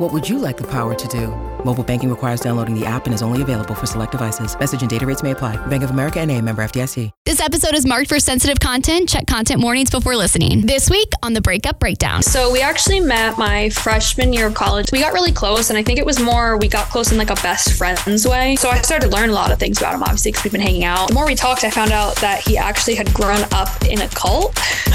What would you like the power to do? Mobile banking requires downloading the app and is only available for select devices. Message and data rates may apply. Bank of America and a member FDIC. This episode is marked for sensitive content. Check content warnings before listening. This week on the Breakup Breakdown. So we actually met my freshman year of college. We got really close, and I think it was more we got close in like a best friends way. So I started to learn a lot of things about him, obviously, because we've been hanging out. The more we talked, I found out that he actually had grown up in a cult.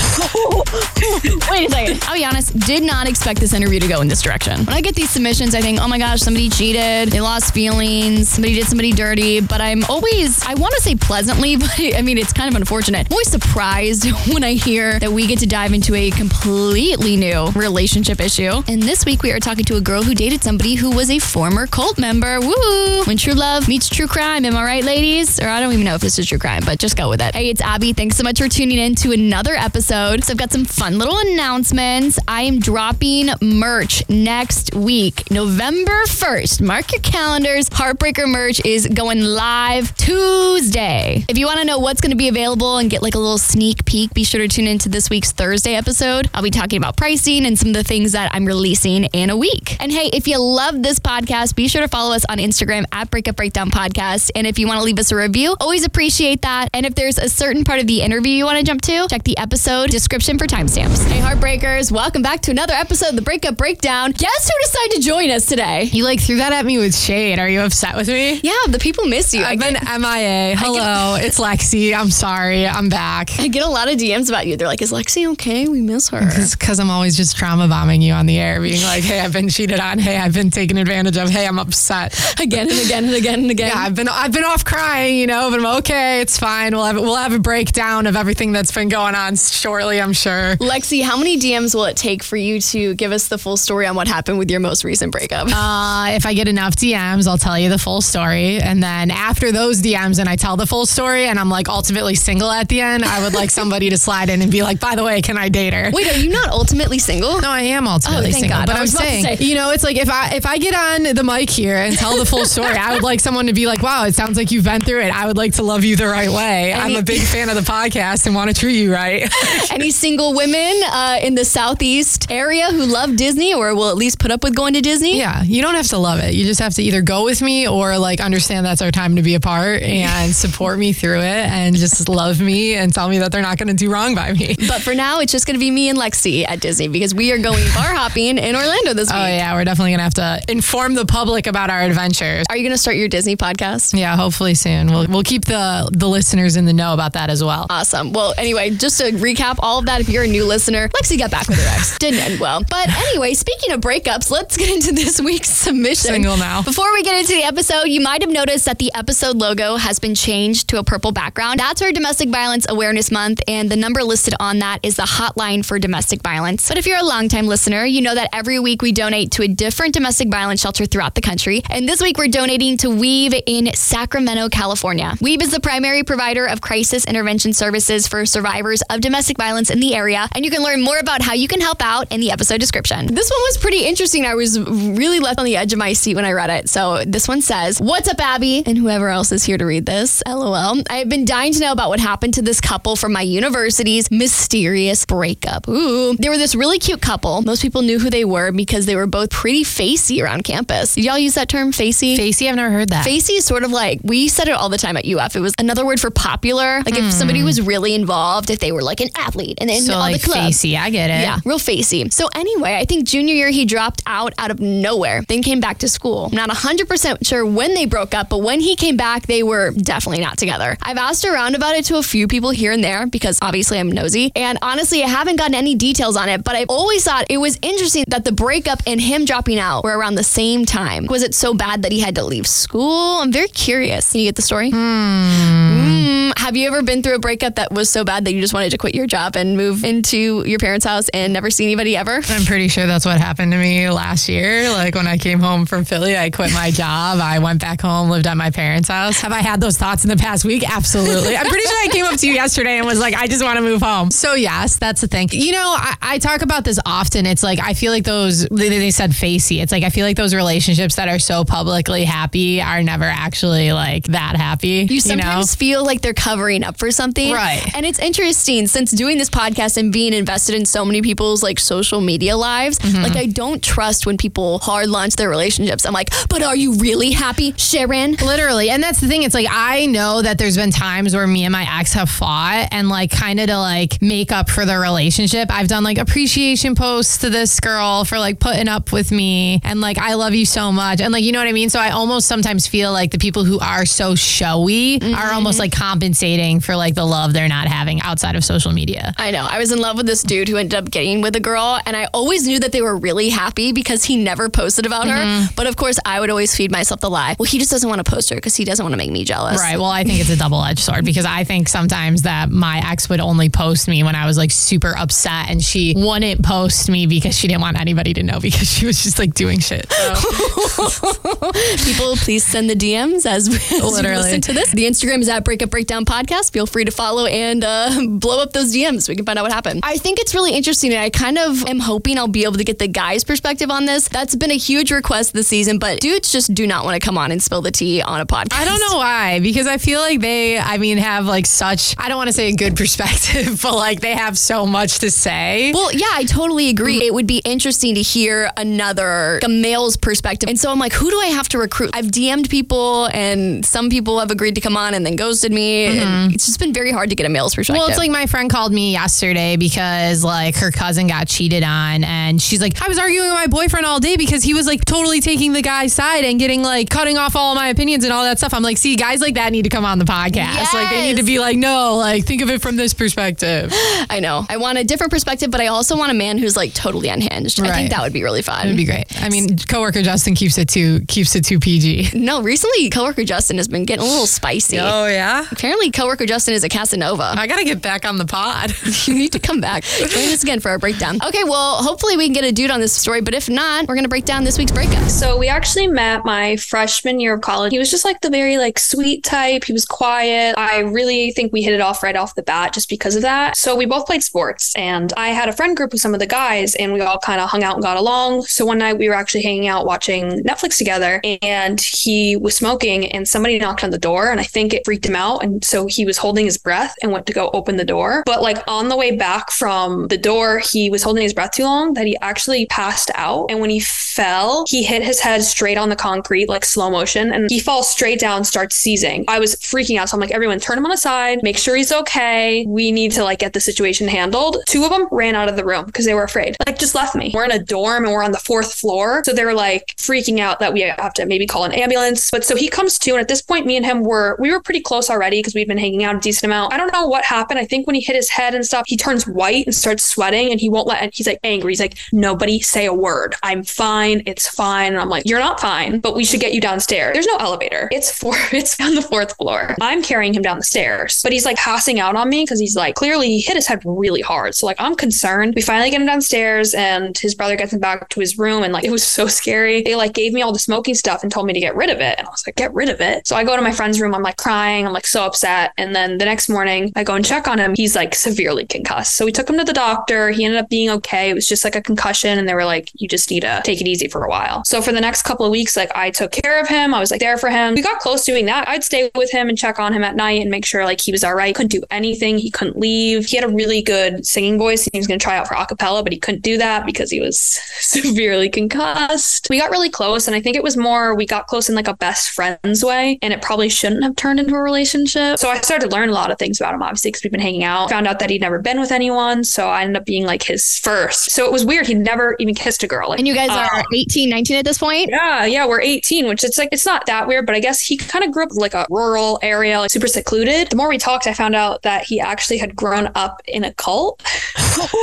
Wait a second. I'll be honest, did not expect this interview to go in this direction. When I get these submissions, I think, oh my gosh, somebody cheated, they lost feelings, somebody did somebody dirty. But I'm always, I want to say pleasantly, but I mean, it's kind of unfortunate. I'm always surprised when I hear that we get to dive into a completely new relationship issue. And this week we are talking to a girl who dated somebody who was a former cult member. Woo! When true love meets true crime. Am I right, ladies? Or I don't even know if this is true crime, but just go with it. Hey, it's Abby. Thanks so much for tuning in to another episode. So I've got some fun little announcements. I am dropping merch next week, November 1st. Mark your calendars. Heartbreaker merch is going live Tuesday. If you want to know what's going to be available and get like a little sneak peek, be sure to tune into this week's Thursday episode. I'll be talking about pricing and some of the things that I'm releasing in a week. And hey, if you love this podcast, be sure to follow us on Instagram at Breakup Breakdown Podcast. And if you want to leave us a review, always appreciate that. And if there's a certain part of the interview you want to jump to, check the episode description for timestamps. Hey, Heartbreakers, welcome back to another episode of the Breakup Breakdown. Guess who decided to join us today? You like threw that at me with shade. Are you upset with me? Yeah, the people miss you. I I've been get, MIA. Hello, it's Lexi. I'm sorry. I'm back. I get a lot of DMs about you. They're like, is Lexi okay? We miss her. Because I'm always just trauma bombing you on the air, being like, hey, I've been cheated on. Hey, I've been taken advantage of. Hey, I'm upset. again and again and again and again. Yeah, I've been I've been off crying, you know, but I'm okay. It's fine. We'll have we'll have a breakdown of everything that's been going on shortly. I'm sure. Lexi, how many DMs will it take for you to give us the full story on what happened with your most recent breakup? Uh, if I get enough DMs, I'll tell you the full story. And then after those DMs and I tell the full story and I'm like ultimately single at the end, I would like somebody to slide in and be like, by the way, can I date her? Wait, are you not ultimately single? No, I am ultimately Oh, thank single. God. But I I'm was saying, say. you know, it's like if I if I get on the mic here and tell the full story, I would like someone to be like, "Wow, it sounds like you've been through it." I would like to love you the right way. I'm a big fan of the podcast and want to treat you right. Any single women uh, in the southeast area who love Disney or will at least put up with going to Disney? yeah, you don't have to love it. You just have to either go with me or like understand that's our time to be apart and support me through it and just love me and tell me that they're not going to do wrong by me. But for now, it's just going to be me and Lexi at Disney because we are going bar hopping in Orlando this oh, week. Oh yeah, we're definitely gonna have to inform the public about our adventures. Are you going to start your Disney podcast? Yeah, hopefully soon. We'll we'll keep the the listeners in the know about that as well. Awesome. Well, anyway, just to recap all of that, if you're a new listener, Lexi got back with her ex. Didn't end well. But anyway, speaking of breakups, let's get into this week's submission. Single now. Before we get into the episode, you might have noticed that the episode logo has been changed to a purple background. That's our Domestic Violence Awareness Month, and the number listed on that is the hotline for domestic violence. But if you're a longtime listener, you know that every week we donate to a different domestic violence shelter throughout the country. And this week we're donating to Weave in Sacramento, California. Weave is the primary provider of crisis intervention services for survivors of domestic violence in the area. And you can learn more about how you can help out in the episode description. This one was pretty interesting. I was really left on the edge of my seat when I read it. So this one says, What's up, Abby? And whoever else is here to read this, lol. I have been dying to know about what happened to this couple from my university's mysterious breakup. Ooh. They were this really cute couple. Most people knew who they were because they were both pretty facey around campus. Did y'all use that term, facey? Facey, I've never heard that. Facey is sort of like we said it all the time at UF. It was another word for popular. Like if somebody hmm. was really involved, if they were like an athlete and then So all like the clubs. facey. I get it. Yeah, real facey. So anyway, I think junior year he dropped out out out of nowhere, then came back to school. I'm not 100% sure when they broke up, but when he came back, they were definitely not together. I've asked around about it to a few people here and there because obviously I'm nosy. And honestly, I haven't gotten any details on it, but I've always thought it was interesting that the breakup and him dropping out were around the same time. Was it so bad that he had to leave school? I'm very curious. Can you get the story? Hmm. Have you ever been through a breakup that was so bad that you just wanted to quit your job and move into your parents' house and never see anybody ever? I'm pretty sure that's what happened to me last year. Like when I came home from Philly, I quit my job. I went back home, lived at my parents' house. Have I had those thoughts in the past week? Absolutely. I'm pretty sure I came up to you yesterday and was like, I just want to move home. So yes, that's the thing. You know, I, I talk about this often. It's like I feel like those they, they said facey. It's like I feel like those relationships that are so publicly happy are never actually like that happy. You sometimes know? feel like they're covering up for something. Right. And it's interesting since doing this podcast and being invested in so many people's like social media lives, Mm-hmm. like I don't trust when people hard launch their relationships. I'm like, but are you really happy, Sharon? Literally. And that's the thing. It's like, I know that there's been times where me and my ex have fought and like kind of to like make up for the relationship. I've done like appreciation posts to this girl for like putting up with me and like, I love you so much. And like, you know what I mean? So I almost sometimes feel like the people who are so showy are mm-hmm. almost like compensating for like the love they're not having outside of social media. I know. I was in love with this dude who ended up getting with a girl, and I always knew that they were really happy because he never posted about Mm-hmm. her. But of course, I would always feed myself the lie. Well, he just doesn't want to post her because he doesn't want to make me jealous. Right. Well, I think it's a double edged sword because I think sometimes that my ex would only post me when I was like super upset and she wouldn't post me because she didn't want anybody to know because she was just like doing shit. So, People, please send the DMs as, as you listen to this. The Instagram is at Breakup Breakdown Podcast. Feel free to follow and uh, blow up those DMs we can find out what happened. I think it's really interesting, and I kind of am hoping I'll be able to get the guys' perspective on this. That's been a huge request this season, but dudes just do not want to come on and spill the tea on a podcast. I don't know why because I feel like they, I mean, have like such, I don't want to say a good perspective, but like they have so much to say. Well, yeah, I totally agree. It would be interesting to hear another male's perspective. And so I'm like, who do I have to recruit? I've DM'd people and some people have agreed to come on and then ghosted me. And mm-hmm. it's just been very hard to get a male's perspective. Well, it's like my friend called me yesterday because like her cousin got cheated on and she's like, I was arguing with my boyfriend all day because he was like totally taking the guy's side and getting like cutting off all my opinions and all that stuff. I'm like, see, guys like that need to come on the podcast. Like they need to be like, no, like think of it from this perspective. I know. I want a different perspective, but I also want a man who's like totally unhinged. I think that would be really fun. It'd be great. I mean, coworker Justin keeps it too keeps it too PG. no, recently coworker Justin has been getting a little spicy. Oh yeah. Apparently, coworker Justin is a Casanova. I gotta get back on the pod. you need to come back. Join us again for our breakdown. Okay, well, hopefully we can get a dude on this story, but if not, we're gonna break down this week's breakup. So we actually met my freshman year of college. He was just like the very like sweet type. He was quiet. I really think we hit it off right off the bat just because of that. So we both played sports and I had a friend group with some of the guys and we all kind of hung out and got along. So one night we were actually hanging out watching Netflix together and he was smoking and somebody knocked on the door and I think it freaked him out and so he was holding his breath and went to go open the door. But like on the way back from the door, he was holding his breath too long that he actually passed out and when he fell, he hit his head straight on the concrete like slow motion and he falls straight down starts seizing. I was freaking out so I'm like everyone turn him on the side, make sure he's okay. We need to like get the situation handled. Two of them ran out of the room because they were afraid. Like just left me. We're in a dorm and we're on the fourth floor. So they're like freaking out that we have to maybe call an ambulance. But so he comes to and at this point me and him were we were pretty close already because we'd been hanging out a decent amount. I don't know what happened. I think when he hit his head and stuff, he turns white and starts sweating and he won't let he's like angry. He's like, nobody say a word. I'm fine. It's fine. And I'm like, you're not fine, but we should get you downstairs. There's no elevator. It's four it's on the fourth floor. I'm carrying him down the stairs, but he's like passing out on me because he's like clearly he hit his head really hard. So like I'm concerned. We finally get him downstairs and his brother gets him back to his room and like it was so scary. They like gave me all the smoking stuff and told me to get rid of it. And I was like, get rid of it. So I go to my friend's room. I'm like crying. I'm like so upset. And then the next morning I go and check on him. He's like severely concussed. So we took him to the doctor. He ended up being okay. It was just like a concussion. And they were like, you just need to take it easy for a while. So for the next couple of weeks, like I took care of him. I was like there for him. We got close doing that. I'd stay with him and check on him at night and make sure like he was all right. Couldn't do anything. He couldn't leave. He had a really good singing voice. He was going to try out for a cappella, but he couldn't do that because he was severely concussed. We got really close. And I think it was more, we got close in like a best friends way. And it probably shouldn't have turned into a relationship. So I started to learn a lot of things about him, obviously, because we've been hanging out. Found out that he'd never been with anyone. So I ended up being like his first. So it was weird. He never even kissed a girl. Like, And you guys uh, are 18, 19 at this point? yeah, yeah, we're 18, which it's like it's not that weird, but I guess he kind of grew up like a rural area, like super secluded. The more we talked, I found out that he actually had grown up in a cult.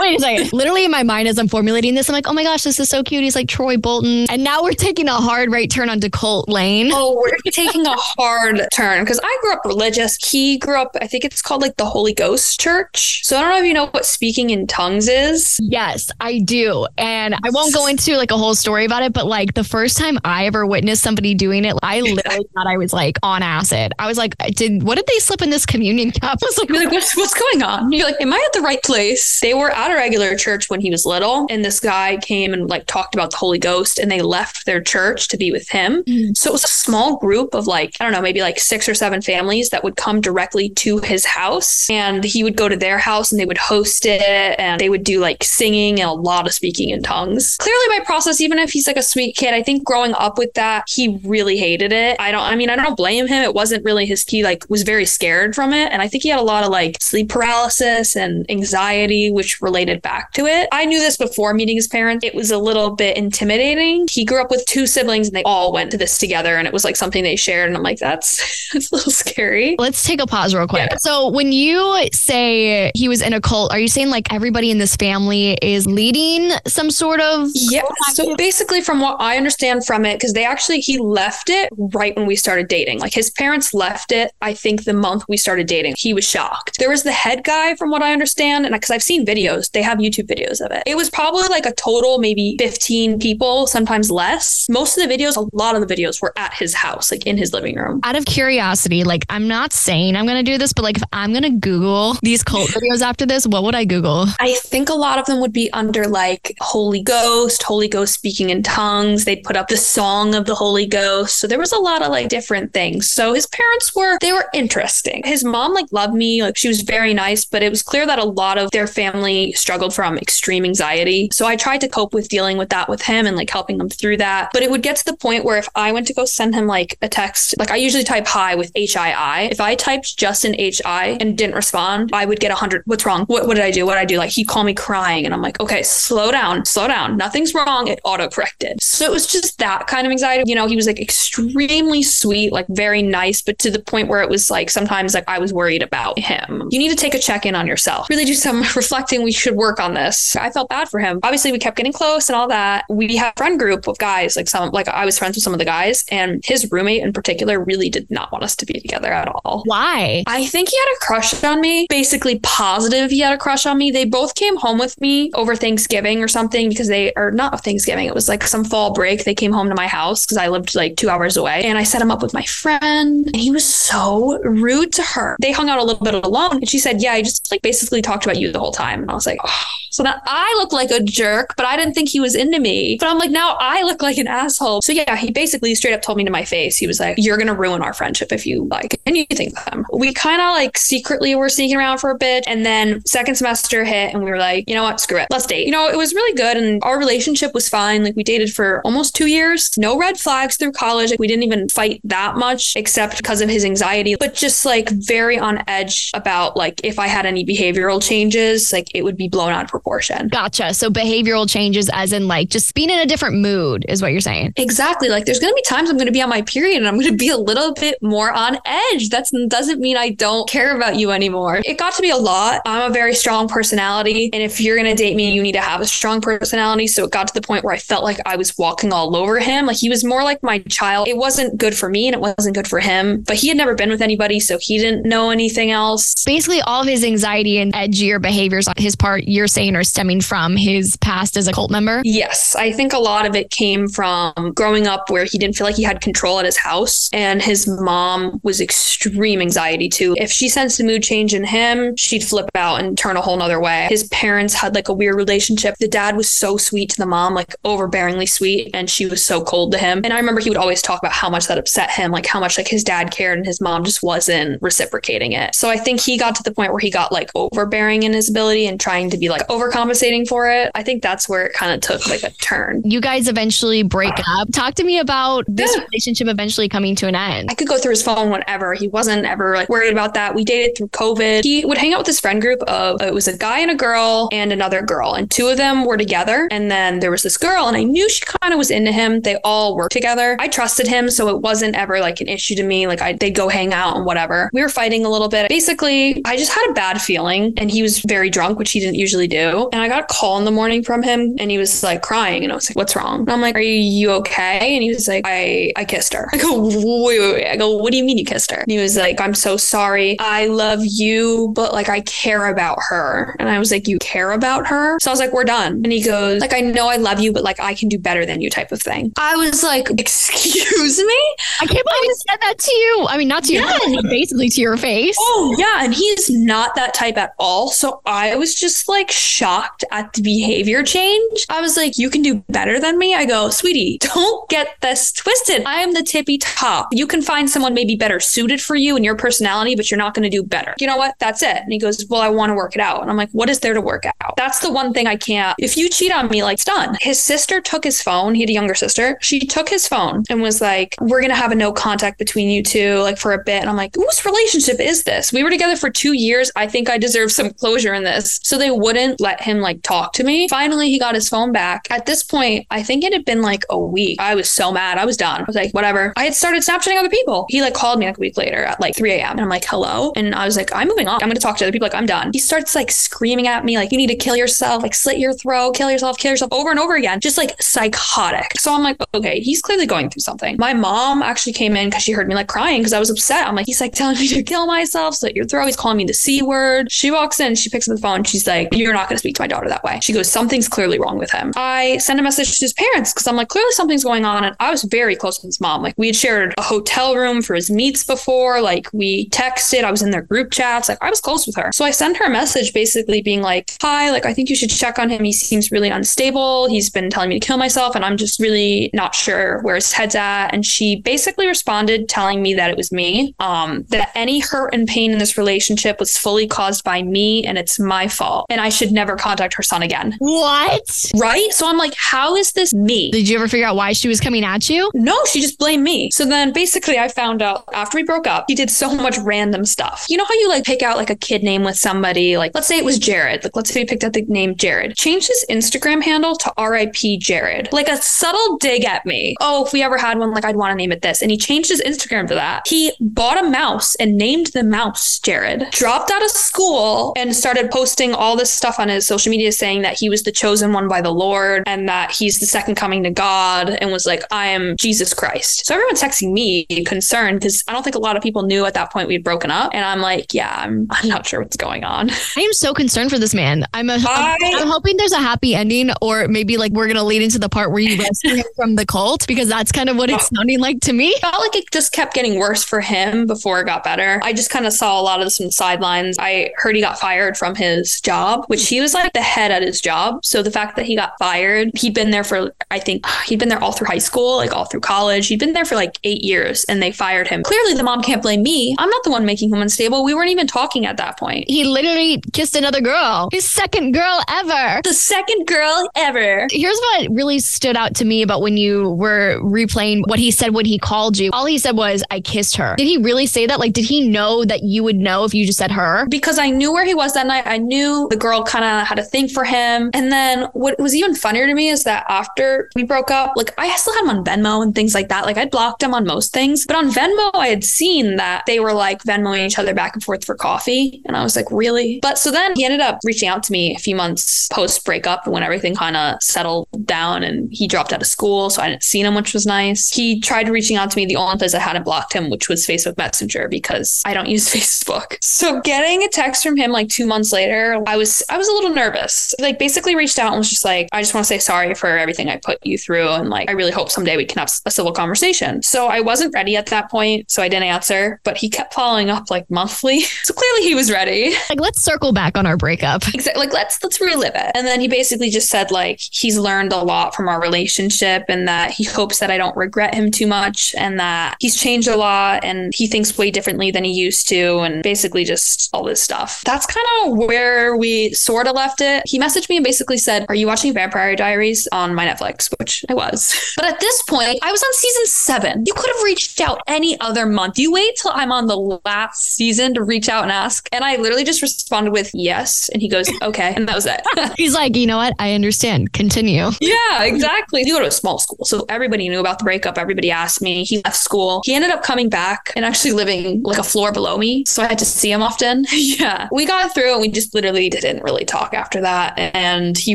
Wait a second. Literally in my mind as I'm formulating this, I'm like, oh my gosh, this is so cute. He's like Troy Bolton. And now we're taking a hard right turn onto cult Lane. Oh, we're taking a hard turn because I grew up religious. He grew up, I think it's called like the Holy Ghost Church. So I don't know if you know what speaking in tongues is. Yes, I do. And I won't go into like a whole story about it, but like the first time I ever witnessed somebody doing it, I literally thought I was like on acid. I was like, did what did they slip in this communion cup? I was like, like, what's, what's going on? You're like, am I at the right place? They were at a regular church when he was little, and this guy came and like talked about the Holy Ghost, and they left their church to be with him. Mm. So it was a small group of like, I don't know, maybe like six or seven families that would come directly to his house, and he would go to their house and they would host it, and they would do like singing and a lot of speaking in tongues. Clearly, my process, even if he's like a sweet kid, I think growing up with that, he really hated it. I don't, I mean, I don't blame him. It wasn't really his he like, was very scared from it. And I think he had a lot of like sleep paralysis and anxiety, which related back to it. I knew this before meeting his parents. It was a little bit intimidating. He grew up with two siblings and they all went to this together. And it was like something they shared. And I'm like, that's, that's a little scary. Let's take a pause real quick. So, when you say he was in a cult, are you saying like everybody in this family is leading some sort of? Yeah. So basically, from what I understand from it, because they actually, he left it right when we started dating. Like his parents left it, I think, the month we started dating. He was shocked. There was the head guy, from what I understand. And because I've seen videos, they have YouTube videos of it. It was probably like a total, maybe 15 people, sometimes less. Most of the videos, a lot of the videos were at his house, like in his living room. Out of curiosity, like I'm not saying I'm going to do this, but like if I'm going to Google these cult videos after this, what would I Google? I think a lot of them would be under like Holy Ghost, Holy Ghost speaking in tongues. They'd put up the song of the Holy Ghost. So there was a lot of like different things. So his parents were, they were interesting. His mom like loved me. Like she was very nice, but it was clear that a lot of their family struggled from extreme anxiety. So I tried to cope with dealing with that with him and like helping him through that. But it would get to the point where if I went to go send him like a text, like I usually type hi with H I I. If I typed just an H I and didn't respond, I would get a hundred. What's wrong? What, what did I do? What did I do? Like he'd call me crying and I'm like, okay, slow down, slow down. Nothing's wrong. It auto corrected. So it was just that kind of anxiety. You know, he was like extremely sweet, like very nice, but to the point where it was like sometimes like I was worried about him. You need to take a check in on yourself. Really do some reflecting. We should work on this. I felt bad for him. Obviously, we kept getting close and all that. We had a friend group of guys, like some, like I was friends with some of the guys, and his roommate in particular really did not want us to be together at all. Why? I think he had a crush on me. Basically, positive he had a crush on me. They both came home with me over Thanksgiving or something because they are not Thanksgiving. It was like some fall break. They came home to my house because I lived like two hours away, and I set him up with my friend. And he was so rude to her. They hung out a little bit alone, and she said, "Yeah, I just like basically talked about you the whole time." And I was like, oh. So now I look like a jerk, but I didn't think he was into me. But I'm like, now I look like an asshole. So yeah, he basically straight up told me to my face, he was like, You're gonna ruin our friendship if you like anything with him. We kind of like secretly were sneaking around for a bit. And then second semester hit and we were like, you know what, screw it. Let's date. You know, it was really good and our relationship was fine. Like we dated for almost two years. No red flags through college. Like we didn't even fight that much except because of his anxiety, but just like very on edge about like if I had any behavioral changes, like it would be blown out of proportion. Gotcha. So behavioral changes, as in like just being in a different mood, is what you're saying. Exactly. Like there's going to be times I'm going to be on my period and I'm going to be a little bit more on edge. That doesn't mean I don't care about you anymore. It got to be a lot. I'm a very strong personality. And if you're going to date me, you need to have a strong personality. So it got to the point where I felt like I was walking all over him. Like he was more like my child. It wasn't good for me and it wasn't good for him, but he had never been with anybody. So he didn't know anything else. Basically, all of his anxiety and edgier behaviors on his part, you're saying, are stemming from his past as a cult member. Yes, I think a lot of it came from growing up where he didn't feel like he had control at his house. And his mom was extreme anxiety too. If she sensed a mood change in him, she'd flip out and turn a whole nother way. His parents had like a weird relationship. The dad was so sweet to the mom, like overbearingly sweet, and she was so cold to him. And I remember he would always talk about how much that upset him, like how much like his dad cared and his mom just wasn't reciprocating it. So I think he got to the point where he got like overbearing in his ability and trying to be like overcompensating for it. I think that's where it kind of took like a turn. You guys eventually break up. Talk to me about this Yeah. relationship eventually coming to an end. I could go through his phone whenever. He wasn't ever like worried about that. We dated through COVID. He would hang out with his friend group of it was a guy and a girl and another girl, and two of them were together. And then there was this girl, and I knew she kind of was into him. They all worked together. I trusted him, so it wasn't ever like an issue to me. Like I, they'd go hang out and whatever. We were fighting a little bit. Basically, I just had a bad feeling, and he was very drunk, which he didn't usually do. And I got a call in the morning from him, and he was like crying, and I was like, "What's wrong?" And I'm like, "Are you okay?" And he was like, "I I kissed her." I go, "Wait, wait, wait." I go, "What do you mean you kissed her?" And he was like, "I'm so sorry. I love you, but like I care about her." And I was like, "You care about her?" So I was like, "We're done." And he goes, "Like I know I love you, but like I can do better than you," type of thing. I was like, "Excuse me." I can't believe he said that to you. I mean, not to your face, but basically to your face. Oh, yeah. And he's not that type at all. So I was just like shocked at the behavior change. I was like, you can do better than me. I go, sweetie, don't get this twisted. I am the tippy top. You can find someone maybe better suited for you and your personality, but you're not going to do better. You know what? That's it. And he goes, well, I want to work it out. And I'm like, what is there to work out? That's the one thing I can't. If you cheat on me, like, it's done. His sister took his phone. He had a younger sister. She took his phone and was like, we're going to have a no contact between you two, like for a bit. And I'm like, whose relationship is this? We were together for two years. I think I deserve some closure in this. So they wouldn't let him like talk to me. Finally, he got his phone back. At this point, I think it had been like a week. I was so mad. I was done. I was like, whatever. I had started Snapchatting other people. He like called me like a week later at like 3 a.m. And I'm like, hello. And I was like, I'm moving on. I'm going to talk to other people. Like, I'm done. He starts like screaming at me, like, you need to kill yourself, like, slit your throat, kill yourself, kill yourself over and over again. Just like psychotic. So I'm like, okay, he's clearly going through something. My mom actually came in because she heard me like crying because I was upset. I'm like, he's like telling me to kill myself, slit your throat. He's calling me the C word. She walks in, she picks up the phone. She's like, you're not going to speak to my daughter that way. She goes, something's clearly wrong with him. I send a message to his parents because I'm like, clearly something's going on. And I was very close with his mom. Like we had shared a hotel room for his meets before. Like we texted. I was in their group chats. Like I was close with her. So I sent her a message basically being like, hi, like I think you should check on him. Seems really unstable. He's been telling me to kill myself and I'm just really not sure where his head's at. And she basically responded telling me that it was me, um, that any hurt and pain in this relationship was fully caused by me and it's my fault. And I should never contact her son again. What? Right? So I'm like, how is this me? Did you ever figure out why she was coming at you? No, she just blamed me. So then basically I found out after we broke up, he did so much random stuff. You know how you like pick out like a kid name with somebody, like let's say it was Jared. Like let's say you picked out the name Jared. Changed his Instagram handle to RIP Jared. Like a subtle dig at me. Oh, if we ever had one, like I'd want to name it this. And he changed his Instagram to that. He bought a mouse and named the mouse Jared. Dropped out of school and started posting all this stuff on his social media saying that he was the chosen one by the Lord and that he's the second coming to God and was like, I am Jesus Christ. So everyone's texting me concerned because I don't think a lot of people knew at that point we'd broken up. And I'm like, yeah, I'm, I'm not sure what's going on. I am so concerned for this man. I'm, a, I, am i am hoping there's a happy ending, or maybe like we're gonna lead into the part where you rescue him from the cult because that's kind of what it's sounding like to me. felt like it just kept getting worse for him before it got better. I just kind of saw a lot of this from the sidelines. I heard he got fired from his job, which he was like the head at his job. So the fact that he got fired, he'd been there for, I think he'd been there all through high school, like all through college. He'd been there for like eight years and they fired him. Clearly, the mom can't blame me. I'm not the one making him unstable. We weren't even talking at that point. He literally kissed another girl, his second girl ever. The second girl ever. Here's what really stood out to me about when you were replaying what he said when he called you. All he said was, I kissed her. Did he really say that? Like, did he know that you would know if you just said her? because I knew where he was that night. I knew the girl kind of had a thing for him. And then what was even funnier to me is that after we broke up, like I still had him on Venmo and things like that. Like I'd blocked him on most things, but on Venmo, I had seen that they were like Venmoing each other back and forth for coffee. And I was like, really? But so then he ended up reaching out to me a few months post breakup when everything kind of settled down and he dropped out of school. So I didn't see him, which was nice. He tried reaching out to me the only place I hadn't blocked him, which was Facebook Messenger because I don't use Facebook. So getting a text from him like two months later, I was I was a little nervous. Like basically reached out and was just like, I just want to say sorry for everything I put you through. And like I really hope someday we can have a civil conversation. So I wasn't ready at that point. So I didn't answer, but he kept following up like monthly. So clearly he was ready. Like, let's circle back on our breakup. Exactly. Like let's let's relive it. And then he basically just said like he's learned a lot from our relationship and that he hopes that I don't regret him too much and that he's changed a lot and he thinks way differently than he used to and basically just all this stuff. That's kind of where we sort of left it. He messaged me and basically said, "Are you watching Vampire Diaries on my Netflix?" which I was. But at this point, I was on season 7. You could have reached out any other month. You wait till I'm on the last season to reach out and ask. And I literally just responded with yes. And he goes, okay. And that was it. He's like, you know what? I understand. Continue. yeah, exactly. You go to a small school. So everybody knew about the breakup. Everybody asked me. He left school. He ended up coming back and actually living like a floor below me. So I had to see him often. yeah. We got through and we just literally didn't really talk after that. And he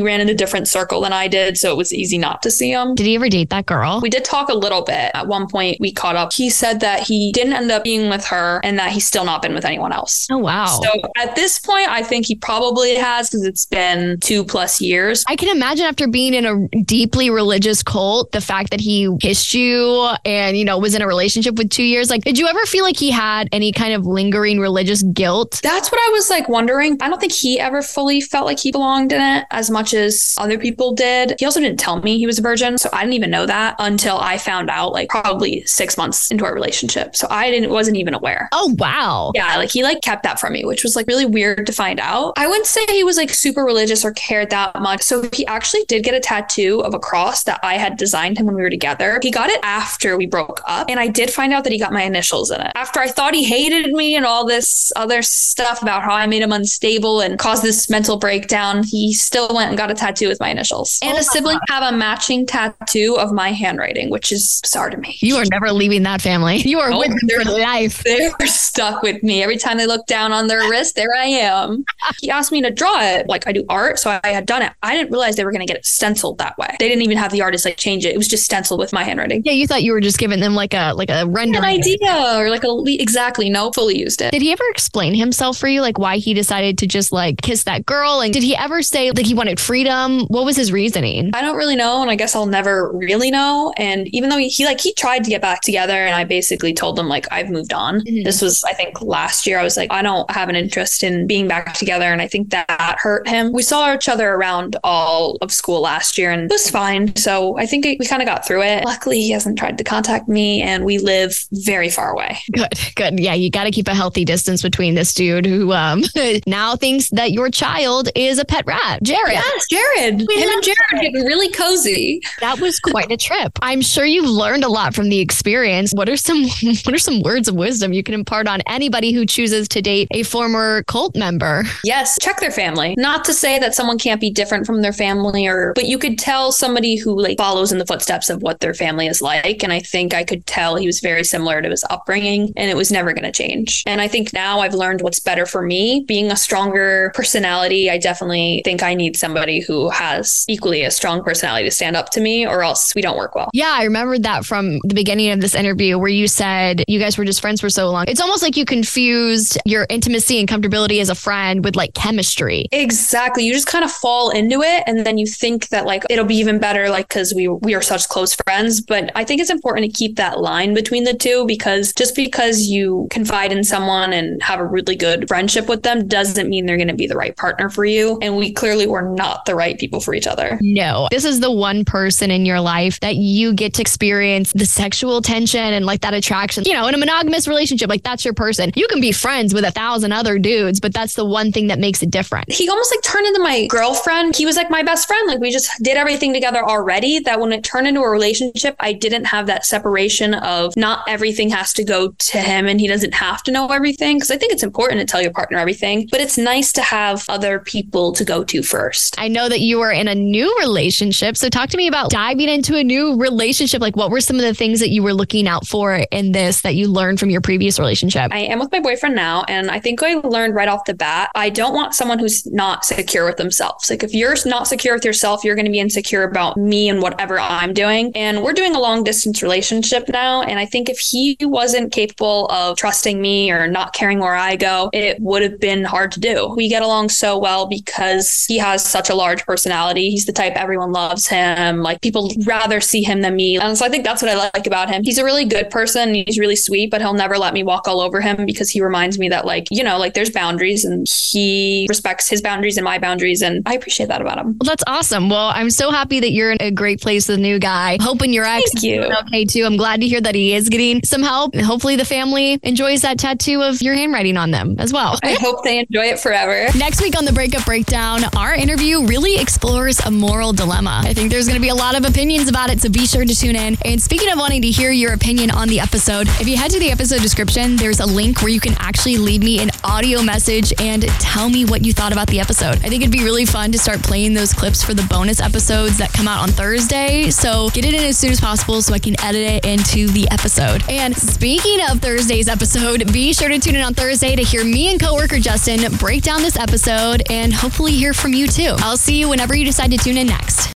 ran in a different circle than I did. So it was easy not to see him. Did he ever date that girl? We did talk a little bit. At one point, we caught up. He said that he didn't end up being with her and that he's still not been with anyone else. oh, wow. So at this point, I think he probably has because it's been two plus years. I can imagine after being in a deeply religious cult, the fact that he kissed you and, you know, was in a relationship with two years. Like, did you ever feel like he had any kind of lingering religious guilt? That's what I was like wondering. I don't think he ever fully felt like he belonged in it as much as other people did. He also didn't tell me he was a virgin. So I didn't even know that until I found out like probably six months into our relationship. So I didn't wasn't even aware. Oh, wow. Yeah, like he like kept that from me, which was like really weird to find out. I wouldn't say he was like super religious or cared that much. So he actually did get a tattoo of a cross that I had designed him when we were together. He got it after we broke up, and I did find out that he got my initials in it. After I thought he hated me and all this other stuff about how I made him unstable and caused this mental breakdown, he still went and got a tattoo with my initials. And a sibling have a matching tattoo of my handwriting, which is bizarre to me. You are never leaving that family. You are Nope, with them for life. they're stuck with me. Every time they look down on their wrist, there I am. He asked me to draw it. Like I do art, so I had done it. I didn't realize they were going to get it stenciled that way. They didn't even have the artist like change it. It was just stenciled with my handwriting. Yeah, you thought you were just giving them like a like a An idea or like a le- exactly no fully used it. Did he ever explain himself for you, like why he decided to just like kiss that girl? And did he ever say like he wanted freedom? What was his reasoning? I don't really know, and I guess I'll never really know. And even though he, he like he tried to get back together, and I basically told him like I've moved on. Mhm. This was I think last year. I was like I don't have an interest in being back together, and I think that hurt him. We saw each other around all of school last year, and it was fine. So I think we kind of got through it. Luckily, he hasn't tried to contact me, and we live very far away. Good, good. Yeah, you got to keep a healthy distance between this dude who um now thinks that your child is a pet rat, Jared. Yes, Jared. We Him and Jared getting really cozy. That was quite a trip. I'm sure you've learned a lot from the experience. What are some what are some words of wisdom you can impart on anybody who chooses to date a former cult member? Yes, check their family. Not to say that someone can't be different from their family or but you could tell somebody who like follows in the footsteps of what their family is like and I think I could tell he was very similar to his upbringing and it was never going to change. And I think now I've learned what's better for me. Being a stronger personality, I definitely think I need somebody who has equally a strong personality to stand up to me or else we don't work well. Yeah, I remembered that from the beginning of this interview where you said you guys were just friends for so long. It's almost like you confused your intimacy and comfortability as a friend with like chemistry. Exactly. You just kind of fall into it and then you think that like it'll be even better like cuz we we are such close friends, but I think it's important to keep that line between the two because just because you confide in someone and have a really good friendship with them doesn't mean they're going to be the right partner for you and we clearly were not the right people for each other. No, this is the one person in your life that you get to experience the sexual tension and like that attraction. You know, in a monogamous relationship, like that's your person. You can be friends with a thousand other dudes, but that's the one thing that makes it different. He almost like turned into my girlfriend. He was like my best friend. Like we just did everything together already. That when it turned into a relationship, I didn't have that separation of not everything has to go to him and he doesn't have to know everything. Cause I think it's important to tell your partner everything, but it's nice to have other people to go to first. I know that you were in a new relationship. So talk to me about diving into a new relationship. Like what were some of the things that you were looking out for in this that you learned from your previous relationship? I am with my boyfriend now, and I think I learned right off the bat I don't want someone who's not secure with themselves. Like, if you're not secure with yourself, you're going to be insecure about me and whatever I'm doing. And we're doing a long distance relationship now. And I think if he wasn't capable of trusting me or not caring where I go, it would have been hard to do. We get along so well because he has such a large personality. He's the type everyone loves him. Like, people rather see him than me. And so I think that's what I like about him. He's a really good person. He's really sweet, but he'll never let me walk all over him because he reminds me that, like, you know, like there's boundaries and he respects his boundaries and my boundaries. And appreciate that about him. Well, that's awesome. Well, I'm so happy that you're in a great place with a new guy. Hoping your ex Thank you. okay too. I'm glad to hear that he is getting some help. And hopefully the family enjoys that tattoo of your handwriting on them as well. I hope they enjoy it forever. Next week on the Breakup Breakdown, our interview really explores a moral dilemma. I think there's going to be a lot of opinions about it, so be sure to tune in. And speaking of wanting to hear your opinion, on the episode. If you head to the episode description, there's a link where you can actually leave me an audio message and tell me what you thought about the episode. I think it'd be really fun to start playing those clips for the bonus episodes that come out on Thursday. So get it in as soon as possible so I can edit it into the episode. And speaking of Thursday's episode, be sure to tune in on Thursday to hear me and coworker Justin break down this episode and hopefully hear from you too. I'll see you whenever you decide to tune in next.